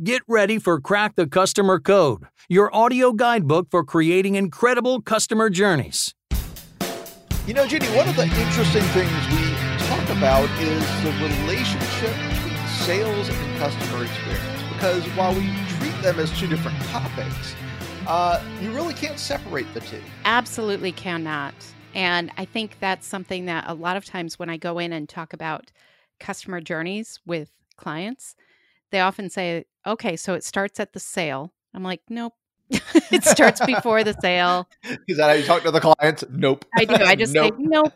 Get ready for Crack the Customer Code, your audio guidebook for creating incredible customer journeys. You know, Ginny, one of the interesting things we talk about is the relationship between sales and customer experience. Because while we treat them as two different topics, uh, you really can't separate the two. Absolutely cannot. And I think that's something that a lot of times when I go in and talk about customer journeys with clients, they often say, okay, so it starts at the sale. I'm like, nope. it starts before the sale. Is that how you talk to the clients? Nope. I do. I just nope. say, nope.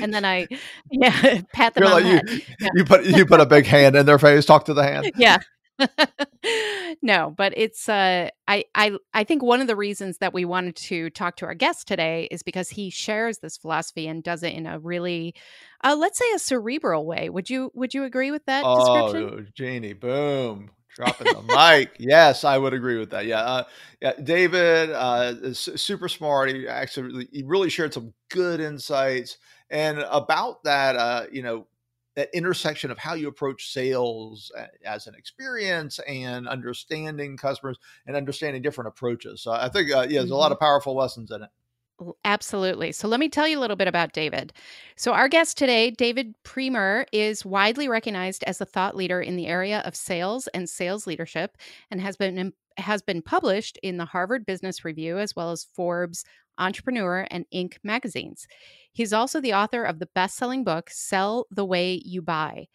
and then I, yeah, pat them You're on like, the head. You, yeah. you put you put a big hand in their face. Talk to the hand. Yeah, no, but it's uh I I I think one of the reasons that we wanted to talk to our guest today is because he shares this philosophy and does it in a really uh let's say a cerebral way. Would you would you agree with that oh, description? Janie, boom. Dropping the mic. Yes, I would agree with that. Yeah. Uh, yeah. David uh, is super smart. He actually he really shared some good insights. And about that, uh, you know, that intersection of how you approach sales as an experience and understanding customers and understanding different approaches. So I think uh, yeah, there's a lot mm-hmm. of powerful lessons in it. Absolutely. So let me tell you a little bit about David. So, our guest today, David Priemer, is widely recognized as a thought leader in the area of sales and sales leadership and has been has been published in the Harvard Business Review as well as Forbes, Entrepreneur, and Inc. magazines. He's also the author of the best selling book, Sell the Way You Buy.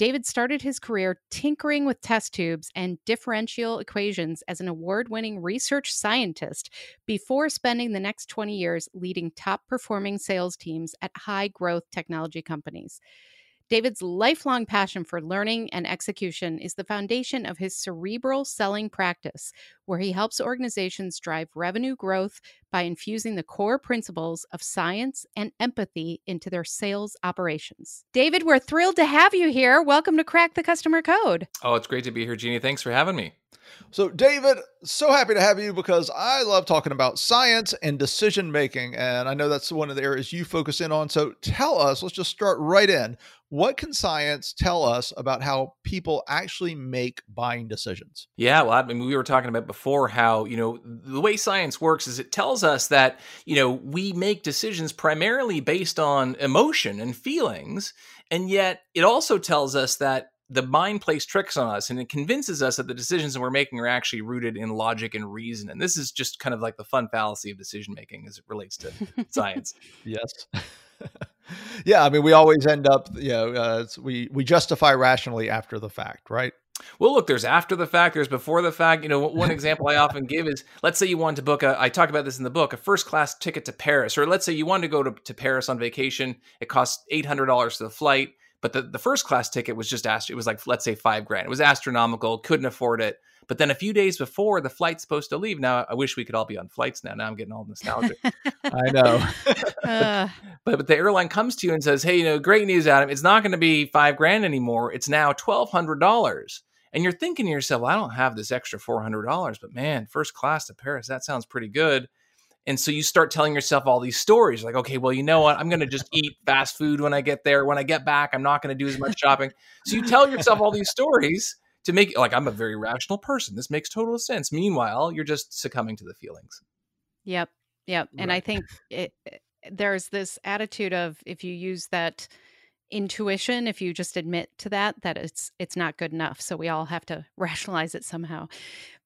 David started his career tinkering with test tubes and differential equations as an award winning research scientist before spending the next 20 years leading top performing sales teams at high growth technology companies. David's lifelong passion for learning and execution is the foundation of his cerebral selling practice, where he helps organizations drive revenue growth by infusing the core principles of science and empathy into their sales operations. David, we're thrilled to have you here. Welcome to Crack the Customer Code. Oh, it's great to be here, Jeannie. Thanks for having me. So, David, so happy to have you because I love talking about science and decision making. And I know that's one of the areas you focus in on. So, tell us, let's just start right in. What can science tell us about how people actually make buying decisions? Yeah, well, I mean, we were talking about before how, you know, the way science works is it tells us that, you know, we make decisions primarily based on emotion and feelings. And yet it also tells us that the mind plays tricks on us and it convinces us that the decisions that we're making are actually rooted in logic and reason. And this is just kind of like the fun fallacy of decision making as it relates to science. Yes. yeah, I mean, we always end up, you know, uh, we we justify rationally after the fact, right? Well, look, there's after the fact, there's before the fact. You know, one example I often give is let's say you want to book a, I talk about this in the book, a first class ticket to Paris, or let's say you want to go to, to Paris on vacation. It costs $800 for the flight. But the, the first class ticket was just asked. It was like let's say five grand. It was astronomical. Couldn't afford it. But then a few days before the flight's supposed to leave, now I wish we could all be on flights now. Now I'm getting all nostalgic. I know. uh. but, but the airline comes to you and says, "Hey, you know, great news, Adam. It's not going to be five grand anymore. It's now twelve hundred dollars." And you're thinking to yourself, well, "I don't have this extra four hundred dollars, but man, first class to Paris, that sounds pretty good." And so you start telling yourself all these stories like, okay, well, you know what? I'm going to just eat fast food when I get there. When I get back, I'm not going to do as much shopping. So you tell yourself all these stories to make like I'm a very rational person. This makes total sense. Meanwhile, you're just succumbing to the feelings. Yep. Yep. And right. I think it, there's this attitude of if you use that intuition if you just admit to that that it's it's not good enough so we all have to rationalize it somehow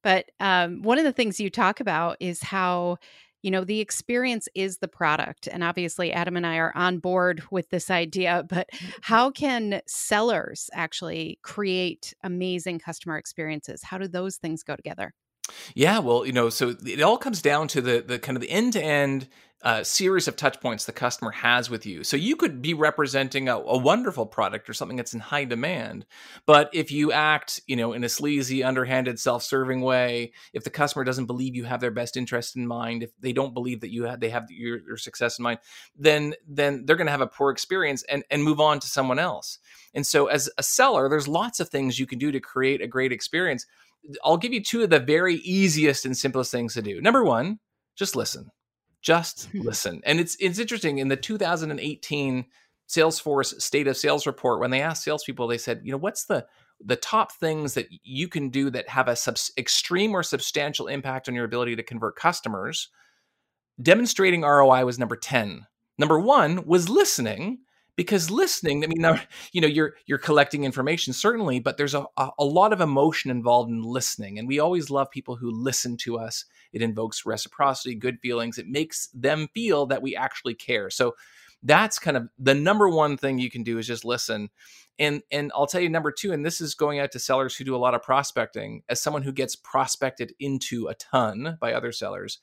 but um, one of the things you talk about is how you know, the experience is the product. And obviously, Adam and I are on board with this idea, but mm-hmm. how can sellers actually create amazing customer experiences? How do those things go together? Yeah, well, you know, so it all comes down to the the kind of the end to end uh, series of touch points the customer has with you. So you could be representing a, a, wonderful product or something that's in high demand, but if you act, you know, in a sleazy, underhanded, self-serving way, if the customer doesn't believe you have their best interest in mind, if they don't believe that you have they have your, your success in mind, then then they're going to have a poor experience and and move on to someone else. And so as a seller, there's lots of things you can do to create a great experience. I'll give you two of the very easiest and simplest things to do. Number one, just listen just hmm. listen. And it's it's interesting in the 2018 Salesforce State of Sales report when they asked salespeople, they said, you know, what's the the top things that you can do that have a sub- extreme or substantial impact on your ability to convert customers, demonstrating ROI was number 10. Number 1 was listening because listening i mean you know you're you're collecting information certainly but there's a, a lot of emotion involved in listening and we always love people who listen to us. It invokes reciprocity good feelings. It makes them feel that we actually care. So that's kind of the number one thing you can do is just listen. And and I'll tell you number 2 and this is going out to sellers who do a lot of prospecting as someone who gets prospected into a ton by other sellers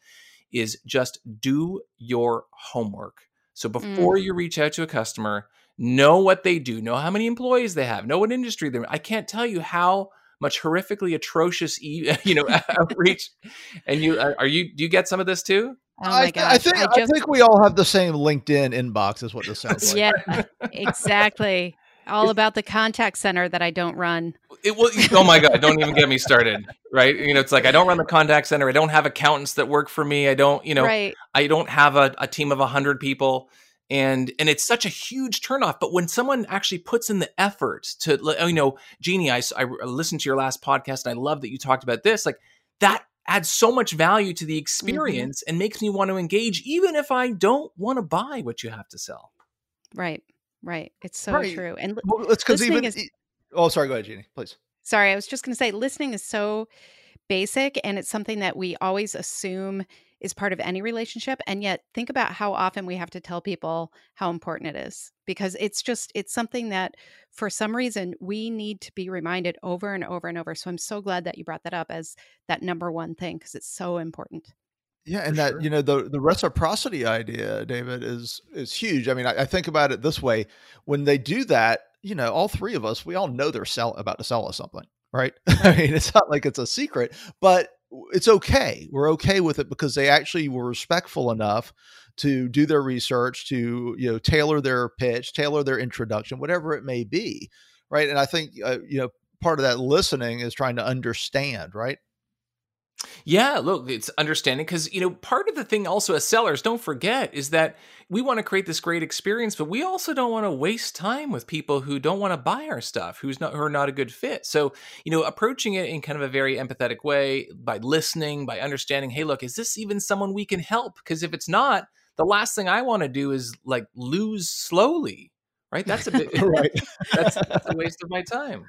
is just do your homework so before mm. you reach out to a customer, know what they do, know how many employees they have, know what industry they're in. I can't tell you how much horrifically atrocious you know outreach and you are you do you get some of this too Oh my I, gosh. I think I, just, I, think we all have the same LinkedIn inbox is what this sounds like. Yeah, exactly. All about the contact center that I don't run. It will. Oh my god! Don't even get me started. Right? You know, it's like I don't run the contact center. I don't have accountants that work for me. I don't. You know, right. I don't have a, a team of hundred people and and it's such a huge turnoff but when someone actually puts in the effort to oh, you know jeannie I, I listened to your last podcast and i love that you talked about this like that adds so much value to the mm-hmm. experience mm-hmm. and makes me want to engage even if i don't want to buy what you have to sell right right it's so right. true and well, it's because even is, oh sorry go ahead jeannie please sorry i was just going to say listening is so basic and it's something that we always assume is part of any relationship and yet think about how often we have to tell people how important it is because it's just it's something that for some reason we need to be reminded over and over and over so i'm so glad that you brought that up as that number one thing because it's so important yeah, and that sure. you know the the reciprocity idea, David, is is huge. I mean, I, I, think about it this way: when they do that, you know, all three of us, we all know they're sell about to sell us something, right? I mean, it's not like it's a secret, but it's okay. We're okay with it because they actually were respectful enough to do their research, to you know tailor their pitch, tailor their introduction, whatever it may be, right? And I think uh, you know part of that listening is trying to understand, right? Yeah, look, it's understanding because, you know, part of the thing also as sellers, don't forget, is that we want to create this great experience, but we also don't want to waste time with people who don't want to buy our stuff, who's not who are not a good fit. So, you know, approaching it in kind of a very empathetic way by listening, by understanding, hey, look, is this even someone we can help? Because if it's not, the last thing I want to do is like lose slowly. Right. That's a bit right. that's, that's a waste of my time.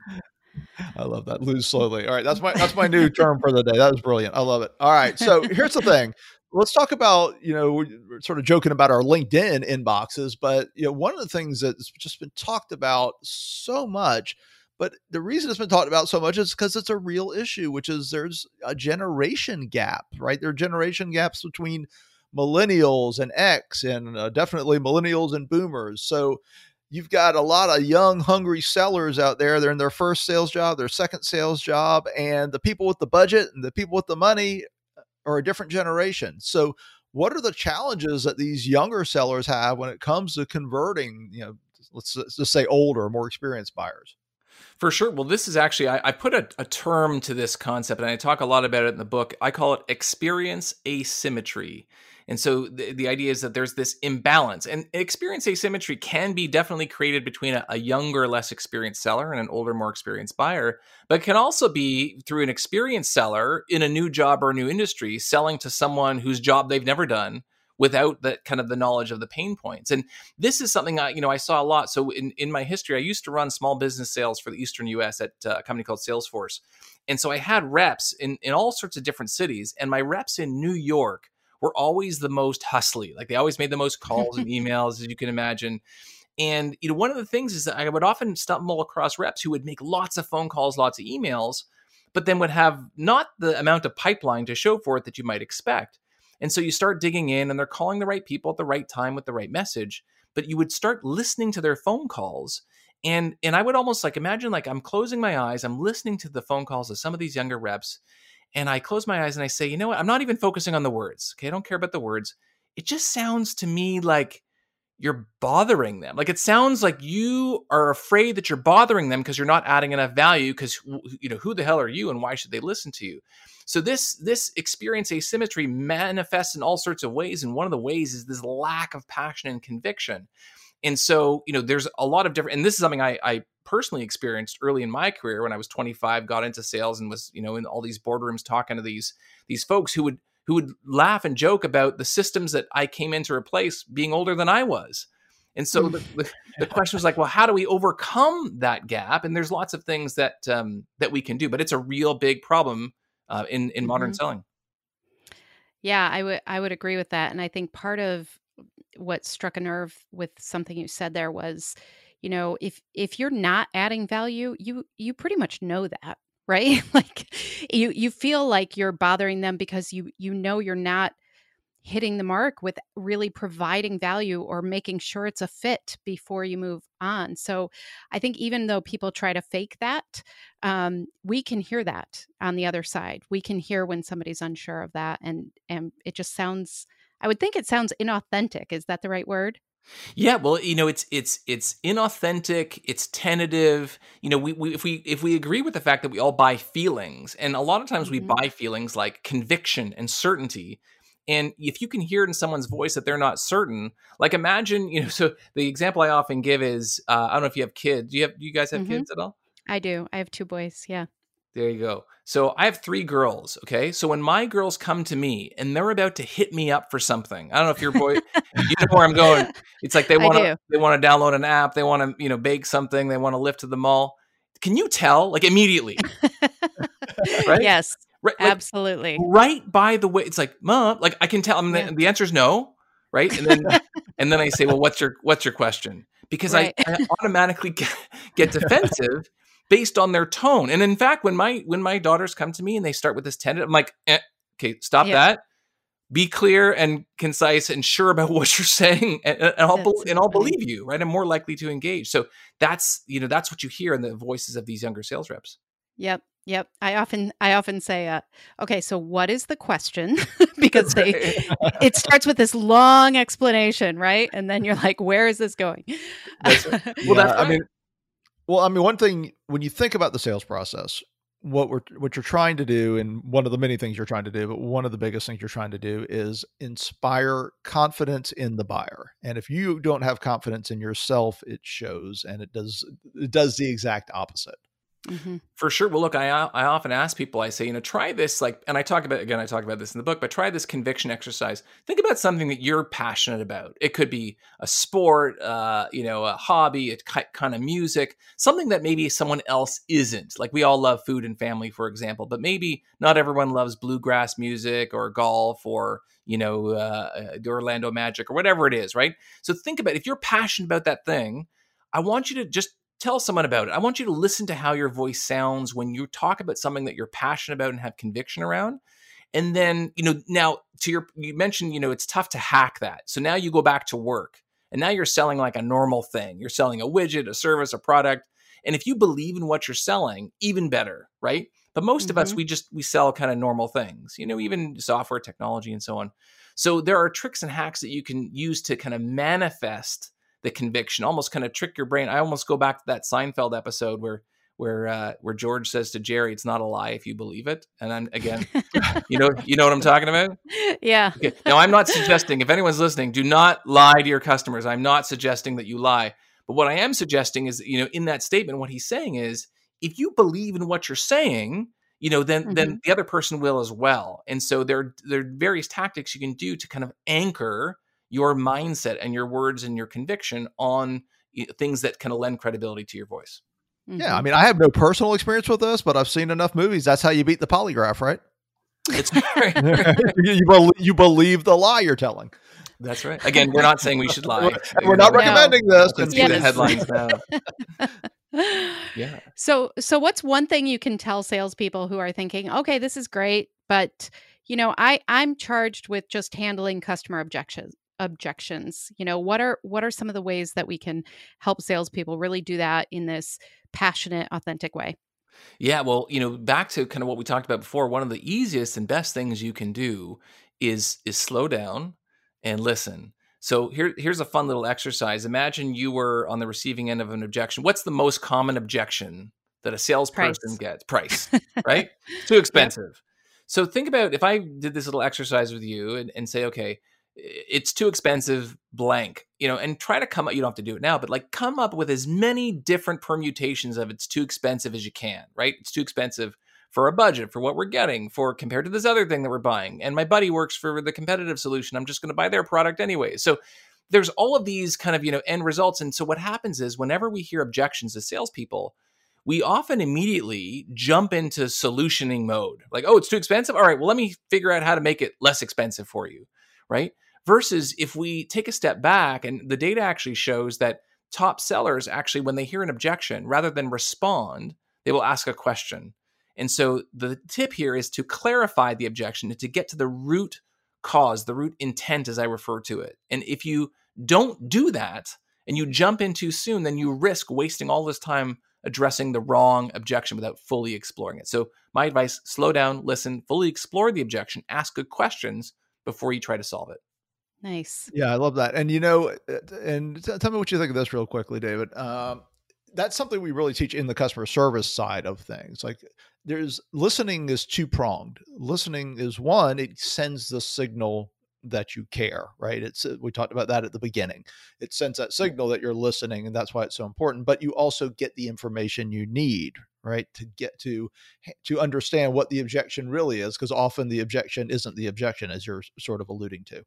I love that. Lose slowly. All right, that's my that's my new term for the day. That was brilliant. I love it. All right, so here's the thing. Let's talk about you know we're sort of joking about our LinkedIn inboxes, but you know one of the things that's just been talked about so much. But the reason it's been talked about so much is because it's a real issue, which is there's a generation gap, right? There are generation gaps between millennials and X, and uh, definitely millennials and boomers. So you've got a lot of young, hungry sellers out there. They're in their first sales job, their second sales job, and the people with the budget and the people with the money uh, are a different generation. So, what are the challenges that these younger sellers have when it comes to converting, you know, let's, let's just say older, more experienced buyers? For sure. Well, this is actually, I, I put a, a, term to this concept and I talk a lot about it in the book. I call it experience asymmetry. And so the, the idea is that there's this imbalance, and experience asymmetry can be definitely created between a, a younger, less experienced seller and an older, more experienced buyer, but can also be through an experienced seller in a new job or a new industry selling to someone whose job they've never done without the kind of the knowledge of the pain points. And this is something I, you know, I saw a lot. So in, in my history, I used to run small business sales for the Eastern US at uh, a company called Salesforce. And so I had reps in, in all sorts of different cities. And my reps in New York were always the most hustly. Like they always made the most calls and emails, as you can imagine. And you know, one of the things is that I would often stumble across reps who would make lots of phone calls, lots of emails, but then would have not the amount of pipeline to show for it that you might expect. And so you start digging in and they're calling the right people at the right time with the right message, but you would start listening to their phone calls and and I would almost like imagine like I'm closing my eyes, I'm listening to the phone calls of some of these younger reps and I close my eyes and I say, you know what? I'm not even focusing on the words. Okay. I don't care about the words. It just sounds to me like you're bothering them. Like it sounds like you are afraid that you're bothering them because you're not adding enough value because you know who the hell are you and why should they listen to you? So this this experience asymmetry manifests in all sorts of ways and one of the ways is this lack of passion and conviction. And so, you know, there's a lot of different, and this is something I, I personally experienced early in my career when I was 25, got into sales and was, you know, in all these boardrooms talking to these these folks who would who would laugh and joke about the systems that I came in to replace being older than I was. And so the, the, the, question was like, well, how do we overcome that gap? And there's lots of things that um, that we can do, but it's a real big problem uh, in in modern mm-hmm. selling. Yeah, I would I would agree with that, and I think part of what struck a nerve with something you said there was, you know, if if you're not adding value, you you pretty much know that, right? like you you feel like you're bothering them because you you know you're not hitting the mark with really providing value or making sure it's a fit before you move on. So I think even though people try to fake that, um, we can hear that on the other side. We can hear when somebody's unsure of that, and and it just sounds. I would think it sounds inauthentic. Is that the right word? Yeah, well, you know, it's it's it's inauthentic, it's tentative. You know, we, we if we if we agree with the fact that we all buy feelings, and a lot of times mm-hmm. we buy feelings like conviction and certainty, and if you can hear it in someone's voice that they're not certain, like imagine, you know, so the example I often give is uh, I don't know if you have kids. Do you have do you guys have mm-hmm. kids at all? I do. I have two boys. Yeah. There you go. So I have three girls. Okay. So when my girls come to me and they're about to hit me up for something, I don't know if your boy, you know where I'm going. It's like they want to, they want to download an app. They want to, you know, bake something. They want to lift to the mall. Can you tell like immediately? right? Yes. Right, like, Absolutely. Right by the way, it's like, mom, like I can tell. I mean, yeah. the, the answer is no, right? And then, and then I say, well, what's your what's your question? Because right. I, I, automatically get, get defensive based on their tone. And in fact, when my when my daughters come to me and they start with this tentative, I'm like, eh, okay, stop yeah. that. Be clear and concise and sure about what you're saying, and, and I'll be- and I'll believe you. Right, I'm more likely to engage. So that's you know that's what you hear in the voices of these younger sales reps. Yep. Yep. I often I often say, uh, okay, so what is the question? because they it starts with this long explanation, right? And then you're like, where is this going? That's Well, yeah, that's I mean, well, I mean, one thing when you think about the sales process, what we're what you're trying to do, and one of the many things you're trying to do, but one of the biggest things you're trying to do is inspire confidence in the buyer. And if you don't have confidence in yourself, it shows, and it does it does the exact opposite. Mm-hmm. For sure. Well, look, I I often ask people, I say, you know, try this, like, and I talk about again, I talk about this in the book, but try this conviction exercise. Think about something that you're passionate about. It could be a sport, uh, you know, a hobby, a kind of music, something that maybe someone else isn't. Like we all love food and family, for example, but maybe not everyone loves bluegrass music or golf or you know, uh, the Orlando Magic or whatever it is, right? So think about it. if you're passionate about that thing. I want you to just tell someone about it. I want you to listen to how your voice sounds when you talk about something that you're passionate about and have conviction around. And then, you know, now to your, you mentioned, you know, it's tough to hack that. So now you go back to work and now you're selling like a normal thing. You're selling a widget, a service, a product. And if you believe in what you're selling, even better, right? But most mm-hmm. of us, mm-hmm. we just, we sell kind of normal things, you know, even software, technology, and so on. So there are tricks and hacks that you can use to kind of manifest the conviction, almost kind of trick your brain. I almost go back to that Seinfeld episode where where uh, where George says to Jerry, "It's not a lie if you believe it." And then again, you know, you know what I'm talking about? Yeah. Okay. Now, I'm not suggesting if anyone's listening, do not lie to your customers. I'm not suggesting that you lie. But what I am suggesting is, you know, in that statement, what he's saying is, if you believe in what you're saying, you know, then mm-hmm. then the other person will as well. And so there there are various tactics you can do to kind of anchor your mindset and your words and your conviction on things that kind of lend credibility to your voice. Mm-hmm. Yeah, I mean, I have no personal experience with this, but I've seen enough movies. That's how you beat the polygraph, right? It's you, believe, you believe the lie you're telling. That's right. Again, we're not saying we should lie. we're not recommending no. this. Let's yeah, the headlines now. yeah. So, so what's one thing you can tell salespeople who are thinking, okay, this is great, but you know, I I'm charged with just handling customer objections objections you know what are what are some of the ways that we can help salespeople really do that in this passionate authentic way? Yeah well you know back to kind of what we talked about before one of the easiest and best things you can do is is slow down and listen. So here, here's a fun little exercise. Imagine you were on the receiving end of an objection. What's the most common objection that a salesperson price. gets? Price right? Too expensive. Yep. so think about if i did this little exercise with you and, and say okay it's too expensive blank you know and try to come up you don't have to do it now but like come up with as many different permutations of it's too expensive as you can right? It's too expensive for a budget for what we're getting for compared to this other thing that we're buying and my buddy works for the competitive solution i'm just going to buy their product anyway. So there's all of these kind of you know end results and so what happens is whenever we hear objections as salespeople we often immediately jump into solutioning mode like oh it's too expensive? All right well let me figure out how to make it less expensive for you right versus if we take a step back and the data actually shows that top sellers actually when they hear an objection rather than respond they will ask a question and so the tip here is to clarify the objection and to get to the root cause, the root intent, as I refer to it. And if you don't do that and you jump in too soon, then you risk wasting all this time addressing the wrong objection without fully exploring it. So, my advice slow down, listen, fully explore the objection, ask good questions before you try to solve it. Nice. Yeah, I love that. And you know, uh, and tell me what you think of this real quickly, David. Um, that's something we really teach in the customer service side of things. Like there's listening is two pronged. Listening is one, it sends the signal that you care, right? It's uh, we talked about that at the beginning. It sends that signal that you're listening and that's why it's so important, but you also get the information you need, right? To get to to understand what the objection really is because often the objection isn't the objection as you're sort of alluding to.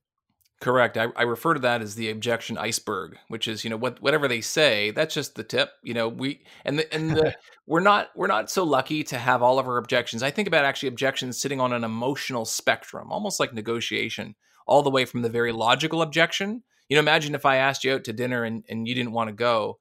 Correct. I, I, refer to that as the objection iceberg, which is you know what whatever they say, that's just the tip. You know we and the, and the, we're not we're not so lucky to have all of our objections. I think about actually objections sitting on an emotional spectrum, almost like negotiation, all the way from the very logical objection. You know, imagine if I asked you out to dinner and, and you didn't want to go,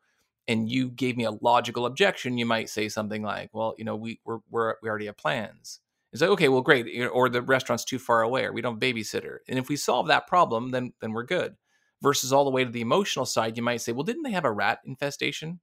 and you gave me a logical objection, you might say something like, "Well, you know, we we're, we're we already have plans." It's like, okay, well, great. Or the restaurant's too far away, or we don't have a babysitter. And if we solve that problem, then then we're good. Versus all the way to the emotional side, you might say, well, didn't they have a rat infestation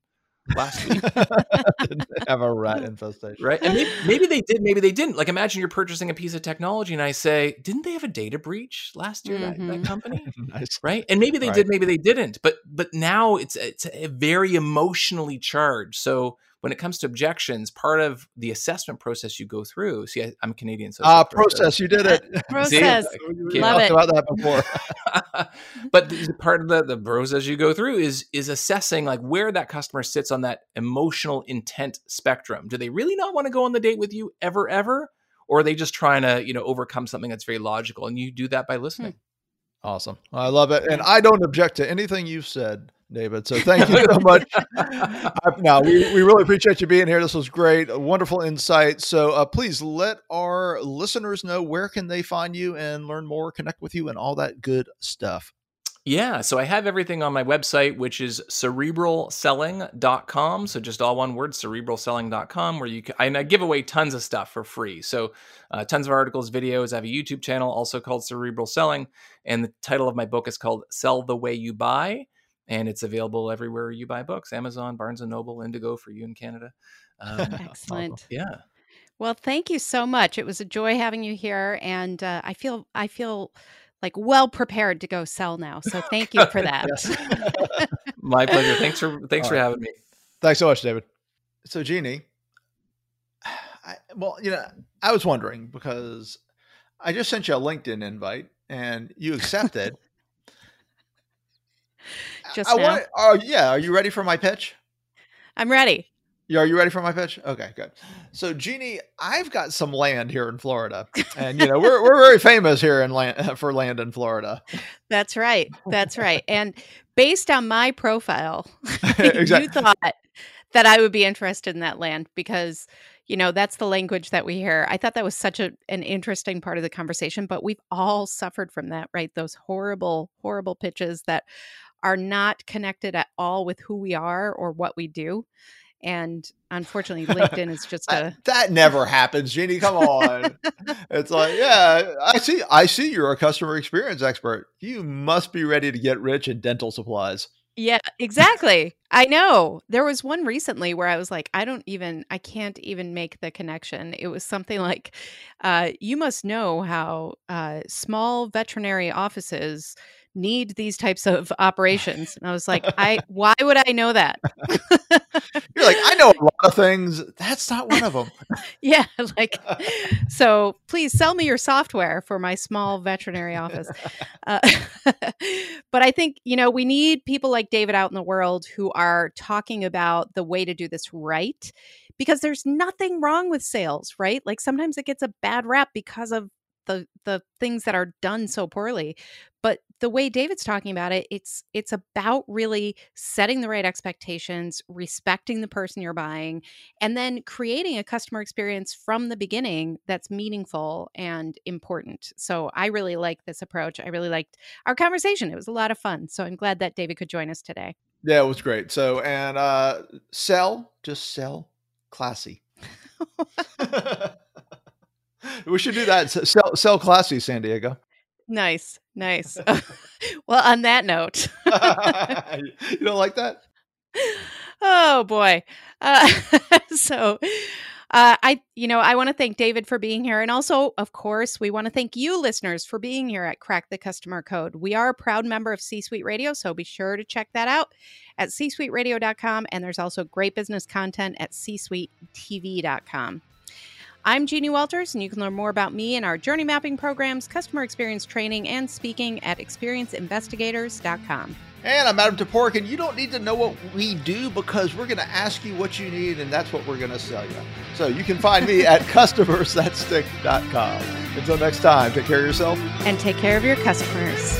last week? Didn't they have a rat infestation, right? And maybe, maybe, they did, maybe they didn't. Like, imagine you're purchasing a piece of technology, and I say, didn't they have a data breach last year? Mm-hmm. That, that, company, nice. right? And maybe they right. did, maybe they didn't. But but now it's it's a very emotionally charged. So when it comes to objections, part of the assessment process you go through. See, I, am Canadian, so ah, process. You did it. process. we Love talked it. about that before. but part of the the process you go through is is assessing like where that customer sits on that emotional intent spectrum. Do they really not want to go on the date with you ever, ever, or are they just trying to you know overcome something that's very logical? And you do that by listening. Hmm. Awesome. I love it. And I don't object to anything you've said. David. So thank you so much. now we, we really appreciate you being here. This was great, a wonderful insight. So uh, please let our listeners know where can they find you and learn more, connect with you, and all that good stuff. Yeah, so I have everything on my website, which is cerebralselling.com. So just all one word, cerebralselling.com, where you can, and I give away tons of stuff for free. So uh, tons of articles, videos. I have a YouTube channel also called Cerebral Selling. And the title of my book is called Sell the Way You Buy and it's available everywhere you buy books amazon barnes and noble indigo for you in canada um, excellent yeah well thank you so much it was a joy having you here and uh, i feel i feel like well prepared to go sell now so thank you for that my pleasure thanks for thanks All for right. having me thanks so much david so jeannie I, well you know i was wondering because i just sent you a linkedin invite and you accepted just I now. Want, oh yeah, are you ready for my pitch? I'm ready. Are you ready for my pitch? Okay, good. So, Jeannie, I've got some land here in Florida, and you know we're we're very famous here in land for land in Florida. That's right. That's right. And based on my profile, exactly. you thought that I would be interested in that land because you know that's the language that we hear. I thought that was such a an interesting part of the conversation, but we've all suffered from that, right? Those horrible, horrible pitches that are not connected at all with who we are or what we do. And unfortunately, LinkedIn is just a that never happens, Jeannie. Come on. it's like, yeah, I see I see you're a customer experience expert. You must be ready to get rich in dental supplies. Yeah, exactly. I know. There was one recently where I was like, I don't even, I can't even make the connection. It was something like, uh, you must know how uh, small veterinary offices need these types of operations. And I was like, I why would I know that? You're like, I know a lot of things. That's not one of them. yeah, like so please sell me your software for my small veterinary office. Uh, but I think, you know, we need people like David out in the world who are talking about the way to do this right because there's nothing wrong with sales, right? Like sometimes it gets a bad rap because of the the things that are done so poorly but the way david's talking about it it's it's about really setting the right expectations respecting the person you're buying and then creating a customer experience from the beginning that's meaningful and important. So i really like this approach. I really liked our conversation. It was a lot of fun. So i'm glad that david could join us today. Yeah it was great. So and uh sell just sell classy we should do that. Sell, sell classy, San Diego. Nice, nice. well, on that note, you don't like that? Oh boy. Uh, so, uh, I, you know, I want to thank David for being here. And also, of course, we want to thank you, listeners, for being here at Crack the Customer Code. We are a proud member of C Suite Radio, so be sure to check that out at csuiteradio.com. And there's also great business content at csuitetv.com. I'm Jeannie Walters, and you can learn more about me and our journey mapping programs, customer experience training, and speaking at experienceinvestigators.com. And I'm Adam Toporek, and you don't need to know what we do because we're going to ask you what you need, and that's what we're going to sell you. So you can find me at customersthatstick.com. Until next time, take care of yourself and take care of your customers.